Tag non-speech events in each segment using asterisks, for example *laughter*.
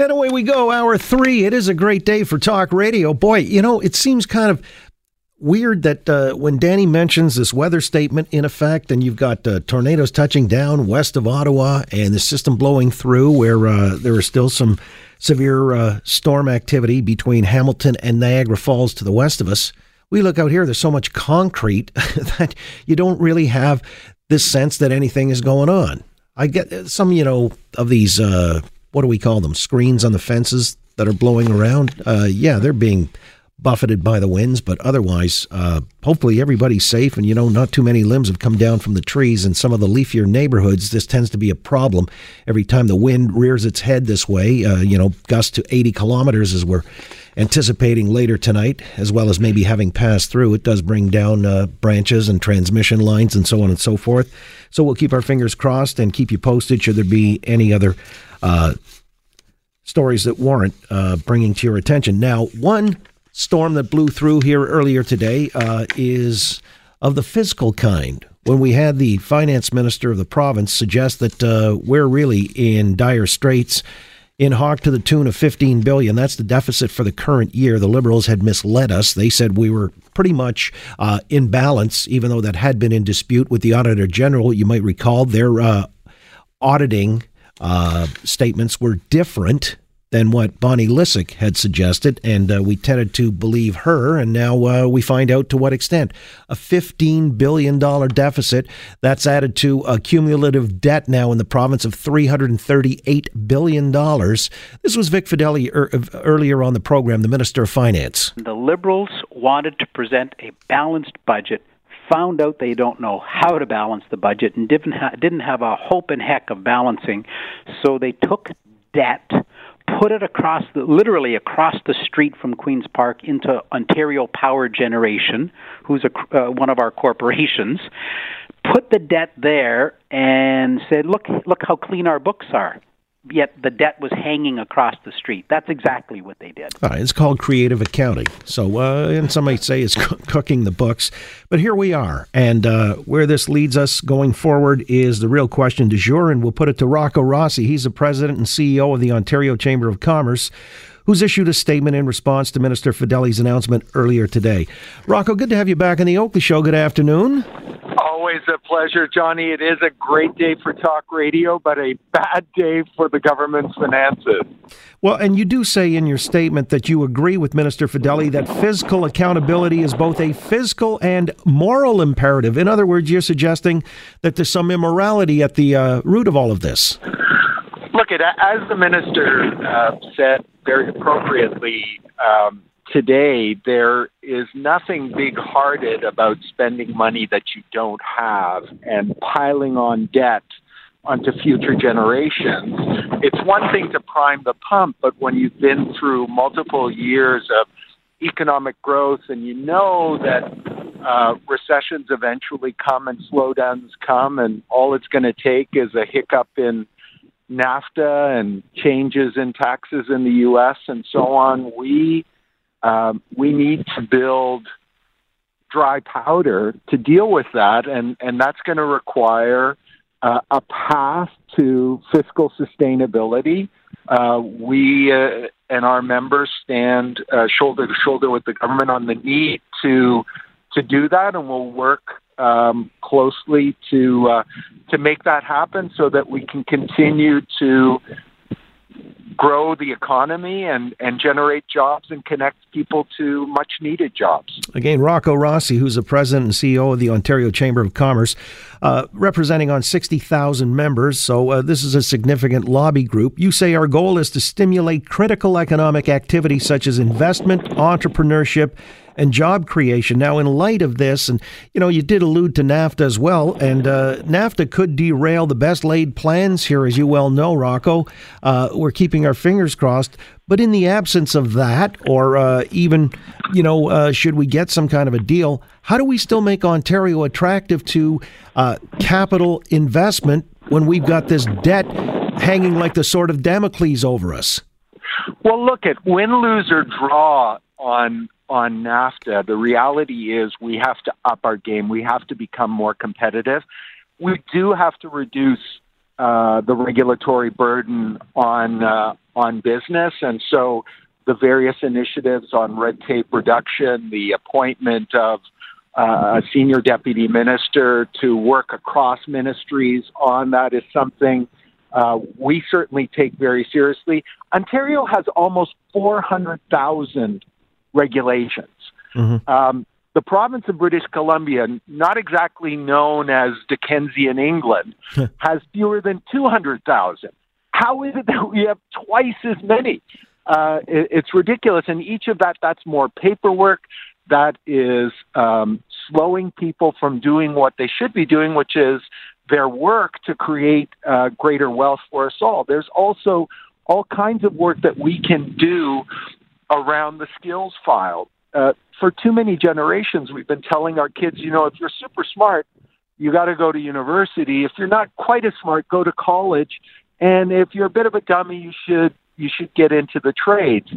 And away we go, hour three. It is a great day for talk radio. Boy, you know, it seems kind of weird that uh, when Danny mentions this weather statement in effect, and you've got uh, tornadoes touching down west of Ottawa and the system blowing through, where uh, there are still some severe uh, storm activity between Hamilton and Niagara Falls to the west of us. We look out here, there's so much concrete *laughs* that you don't really have this sense that anything is going on. I get some, you know, of these uh, what do we call them? Screens on the fences that are blowing around. Uh, yeah, they're being buffeted by the winds, but otherwise, uh, hopefully everybody's safe. And you know, not too many limbs have come down from the trees. In some of the leafier neighborhoods, this tends to be a problem. Every time the wind rears its head this way, uh, you know, gusts to 80 kilometers as we're anticipating later tonight, as well as maybe having passed through, it does bring down uh, branches and transmission lines and so on and so forth. So we'll keep our fingers crossed and keep you posted should there be any other uh, stories that warrant uh, bringing to your attention. Now, one storm that blew through here earlier today uh, is of the physical kind. When we had the finance minister of the province suggest that uh, we're really in dire straits in Hawk to the tune of 15 billion. That's the deficit for the current year. The Liberals had misled us. They said we were pretty much uh, in balance, even though that had been in dispute with the Auditor General. You might recall their uh, auditing uh, statements were different than what Bonnie Lysyk had suggested, and uh, we tended to believe her, and now uh, we find out to what extent. A $15 billion deficit, that's added to a cumulative debt now in the province of $338 billion. This was Vic Fedeli er, earlier on the program, the Minister of Finance. The Liberals wanted to present a balanced budget found out they don't know how to balance the budget and didn't ha- didn't have a hope in heck of balancing, so they took debt, put it across the literally across the street from Queens Park into Ontario Power Generation, who's a, uh, one of our corporations, put the debt there and said, "Look, look how clean our books are." Yet the debt was hanging across the street. That's exactly what they did. Uh, it's called creative accounting. So, uh, and some might say it's *laughs* cooking the books. But here we are. And uh, where this leads us going forward is the real question du jour. And we'll put it to Rocco Rossi. He's the president and CEO of the Ontario Chamber of Commerce. Who's issued a statement in response to Minister Fedeli's announcement earlier today? Rocco, good to have you back on the Oakley Show. Good afternoon. Always a pleasure, Johnny. It is a great day for talk radio, but a bad day for the government's finances. Well, and you do say in your statement that you agree with Minister Fedeli that fiscal accountability is both a physical and moral imperative. In other words, you're suggesting that there's some immorality at the uh, root of all of this. Look, at as the minister uh, said very appropriately, um, today, there is nothing big hearted about spending money that you don't have and piling on debt onto future generations. It's one thing to prime the pump, but when you've been through multiple years of economic growth and you know that uh, recessions eventually come and slowdowns come, and all it's going to take is a hiccup in NAFTA and changes in taxes in the U.S. and so on. We um, we need to build dry powder to deal with that, and, and that's going to require uh, a path to fiscal sustainability. Uh, we uh, and our members stand uh, shoulder to shoulder with the government on the need to to do that, and we'll work um, closely to uh, to make that happen, so that we can continue to grow the economy and, and generate jobs and connect people to much needed jobs. Again, Rocco Rossi, who's the president and CEO of the Ontario Chamber of Commerce, uh, representing on 60,000 members. So uh, this is a significant lobby group. You say our goal is to stimulate critical economic activity such as investment, entrepreneurship, and job creation. Now, in light of this, and you know, you did allude to NAFTA as well, and uh, NAFTA could derail the best laid plans here, as you well know, Rocco. Uh, we're keeping our fingers crossed. But in the absence of that, or uh, even, you know, uh, should we get some kind of a deal, how do we still make Ontario attractive to uh, capital investment when we've got this debt hanging like the sword of Damocles over us? Well, look at win, lose, or draw on on NAFTA, the reality is we have to up our game. We have to become more competitive. We do have to reduce uh, the regulatory burden on uh, on business, and so the various initiatives on red tape reduction, the appointment of uh, a senior deputy minister to work across ministries on that is something uh, we certainly take very seriously. Ontario has almost 400,000 regulations. Mm-hmm. Um, the province of British Columbia, not exactly known as Dickensian England, *laughs* has fewer than 200,000. How is it that we have twice as many? Uh, it, it's ridiculous. And each of that, that's more paperwork. That is um, slowing people from doing what they should be doing, which is their work to create uh, greater wealth for us all. There's also all kinds of work that we can do around the skills file. Uh, for too many generations, we've been telling our kids, you know, if you're super smart, you got to go to university. If you're not quite as smart, go to college. And if you're a bit of a dummy, you should you should get into the trades.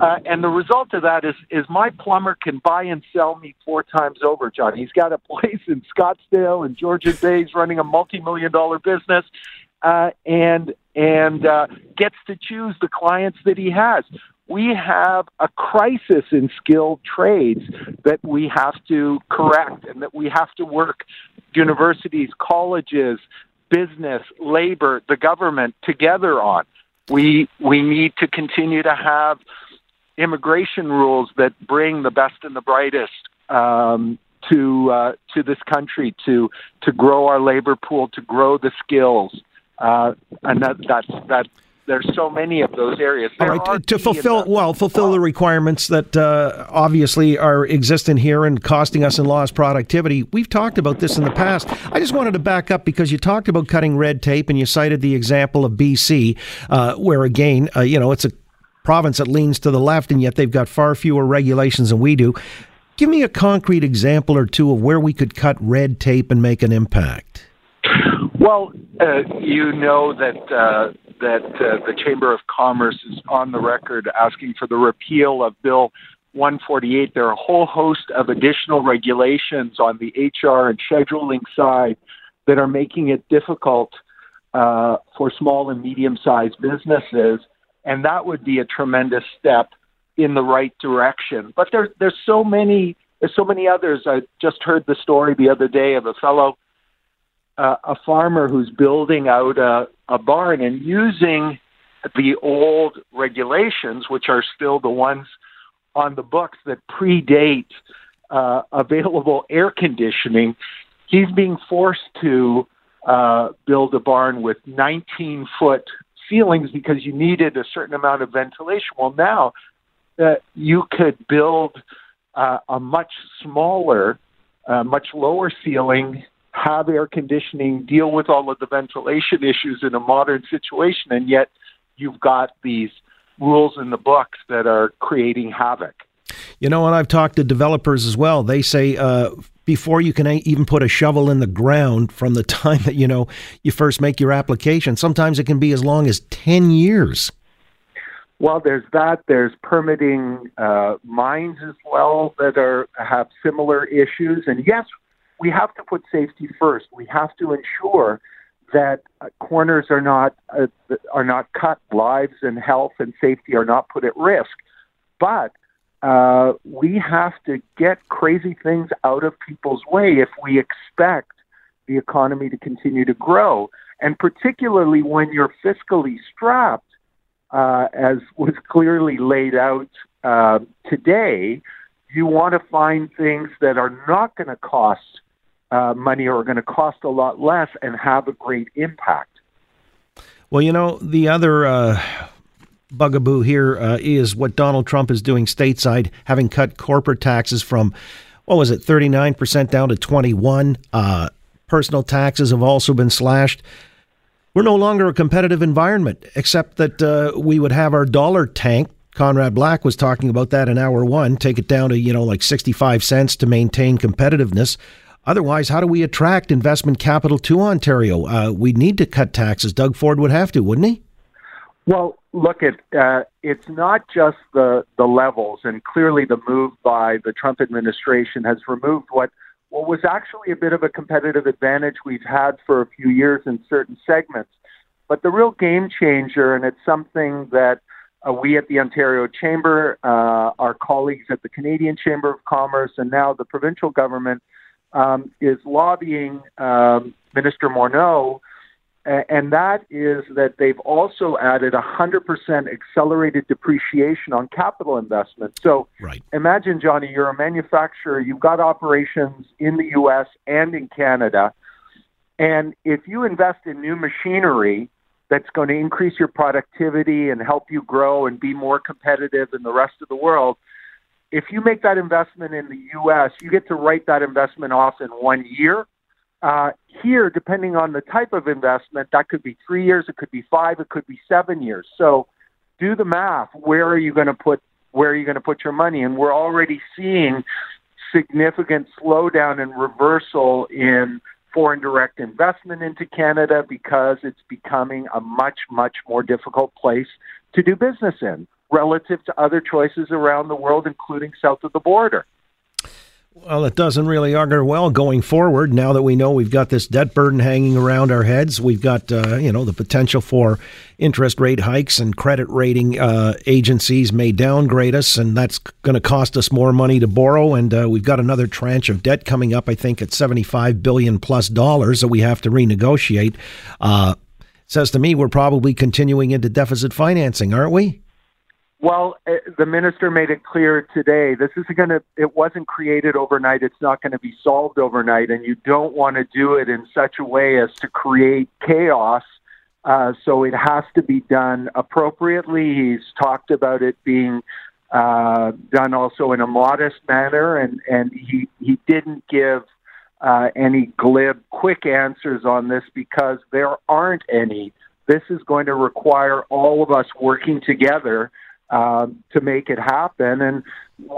Uh, and the result of that is is my plumber can buy and sell me four times over, John. He's got a *laughs* place in Scottsdale and Georgia Bay. He's running a multi-million dollar business, uh, and and uh, gets to choose the clients that he has. We have a crisis in skilled trades that we have to correct, and that we have to work universities, colleges, business, labor, the government together on. We we need to continue to have immigration rules that bring the best and the brightest um, to uh, to this country to to grow our labor pool, to grow the skills, uh, and that that's that there's so many of those areas. There All right, to fulfill well, fulfill the requirements that uh, obviously are existent here and costing us in lost productivity. We've talked about this in the past. I just wanted to back up because you talked about cutting red tape and you cited the example of BC, uh, where again, uh, you know, it's a province that leans to the left and yet they've got far fewer regulations than we do. Give me a concrete example or two of where we could cut red tape and make an impact. Well, uh, you know that uh, that uh, the Chamber of Commerce is on the record asking for the repeal of Bill 148. There are a whole host of additional regulations on the HR and scheduling side that are making it difficult uh, for small and medium-sized businesses, and that would be a tremendous step in the right direction. But there's there's so many there's so many others. I just heard the story the other day of a fellow uh, a farmer who's building out a, a barn and using the old regulations, which are still the ones on the books that predate uh, available air conditioning, he's being forced to uh, build a barn with 19 foot ceilings because you needed a certain amount of ventilation. Well, now uh, you could build uh, a much smaller, uh, much lower ceiling have air conditioning, deal with all of the ventilation issues in a modern situation, and yet you've got these rules in the books that are creating havoc. You know, and I've talked to developers as well. They say uh, before you can even put a shovel in the ground from the *laughs* time that, you know, you first make your application, sometimes it can be as long as 10 years. Well, there's that. There's permitting uh, mines as well that are have similar issues. And yes, we have to put safety first. We have to ensure that uh, corners are not uh, are not cut, lives and health and safety are not put at risk. But uh, we have to get crazy things out of people's way if we expect the economy to continue to grow, and particularly when you're fiscally strapped, uh, as was clearly laid out uh, today. You want to find things that are not going to cost uh, money are going to cost a lot less and have a great impact. Well, you know, the other uh, bugaboo here uh, is what Donald Trump is doing stateside, having cut corporate taxes from, what was it, 39% down to 21. Uh, personal taxes have also been slashed. We're no longer a competitive environment, except that uh, we would have our dollar tank Conrad Black was talking about that in hour one. Take it down to, you know, like 65 cents to maintain competitiveness. Otherwise, how do we attract investment capital to Ontario? Uh, we need to cut taxes. Doug Ford would have to, wouldn't he? Well, look at uh, it's not just the the levels, and clearly the move by the Trump administration has removed what what was actually a bit of a competitive advantage we've had for a few years in certain segments. But the real game changer, and it's something that uh, we at the Ontario Chamber, uh, our colleagues at the Canadian Chamber of Commerce, and now the provincial government um, is lobbying um, Minister Morneau, and that is that they've also added 100% accelerated depreciation on capital investment. So right. imagine, Johnny, you're a manufacturer, you've got operations in the U.S. and in Canada, and if you invest in new machinery, that's going to increase your productivity and help you grow and be more competitive in the rest of the world. If you make that investment in the U.S., you get to write that investment off in one year. Uh, here, depending on the type of investment, that could be three years, it could be five, it could be seven years. So, do the math. Where are you going to put where are you going to put your money? And we're already seeing significant slowdown and reversal in foreign direct investment into Canada because it's becoming a much, much more difficult place to do business in relative to other choices around the world, including south of the border. Well, it doesn't really augur well going forward. Now that we know we've got this debt burden hanging around our heads, we've got uh, you know the potential for interest rate hikes and credit rating uh, agencies may downgrade us, and that's going to cost us more money to borrow. And uh, we've got another tranche of debt coming up. I think at seventy-five billion plus dollars that we have to renegotiate. Uh, says to me, we're probably continuing into deficit financing, aren't we? Well, uh, the minister made it clear today. This is going to. It wasn't created overnight. It's not going to be solved overnight, and you don't want to do it in such a way as to create chaos. Uh, so it has to be done appropriately. He's talked about it being uh, done also in a modest manner, and and he he didn't give uh, any glib, quick answers on this because there aren't any. This is going to require all of us working together um, to make it happen. And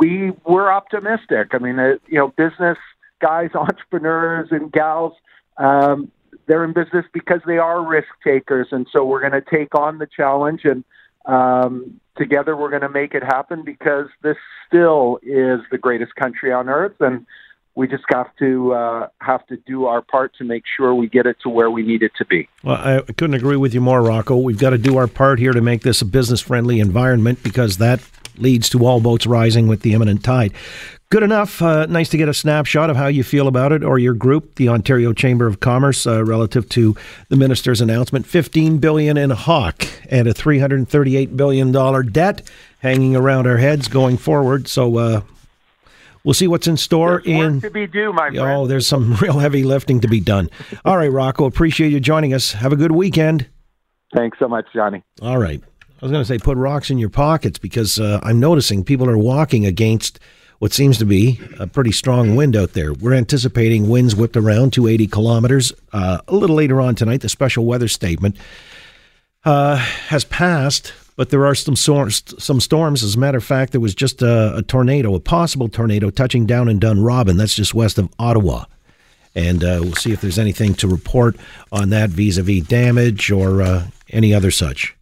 we were optimistic. I mean, uh, you know, business guys, *laughs* entrepreneurs, and gals. Um, they're in business because they are risk takers, and so we're going to take on the challenge, and um, together we're going to make it happen because this still is the greatest country on earth, and we just have to uh, have to do our part to make sure we get it to where we need it to be. Well, I couldn't agree with you more, Rocco. We've got to do our part here to make this a business-friendly environment because that leads to all boats rising with the imminent tide. Good enough. Uh, nice to get a snapshot of how you feel about it or your group, the Ontario Chamber of Commerce, uh, relative to the minister's announcement. Fifteen billion in Hawk and a three hundred thirty-eight billion dollar debt hanging around our heads going forward. So uh, We'll see what's in store. There's in to be due, my friend. Oh, there's some *laughs* real heavy lifting to be done. All right, Rocco. Appreciate you joining us. Have a good weekend. Thanks so much, Johnny. All right. I was going to say put rocks in your pockets because uh, I'm noticing people are walking against what seems to be a pretty strong wind out there. We're anticipating winds whipped around 280 kilometers. Uh, a little later on tonight, the special weather statement uh, has passed but there are some storms. Some storms. As a matter of fact, there was just a, a tornado, a possible tornado, touching down in Dunrobin. That's just west of Ottawa. And uh, we'll see if there's anything to report on that vis-a-vis damage or uh, any other such.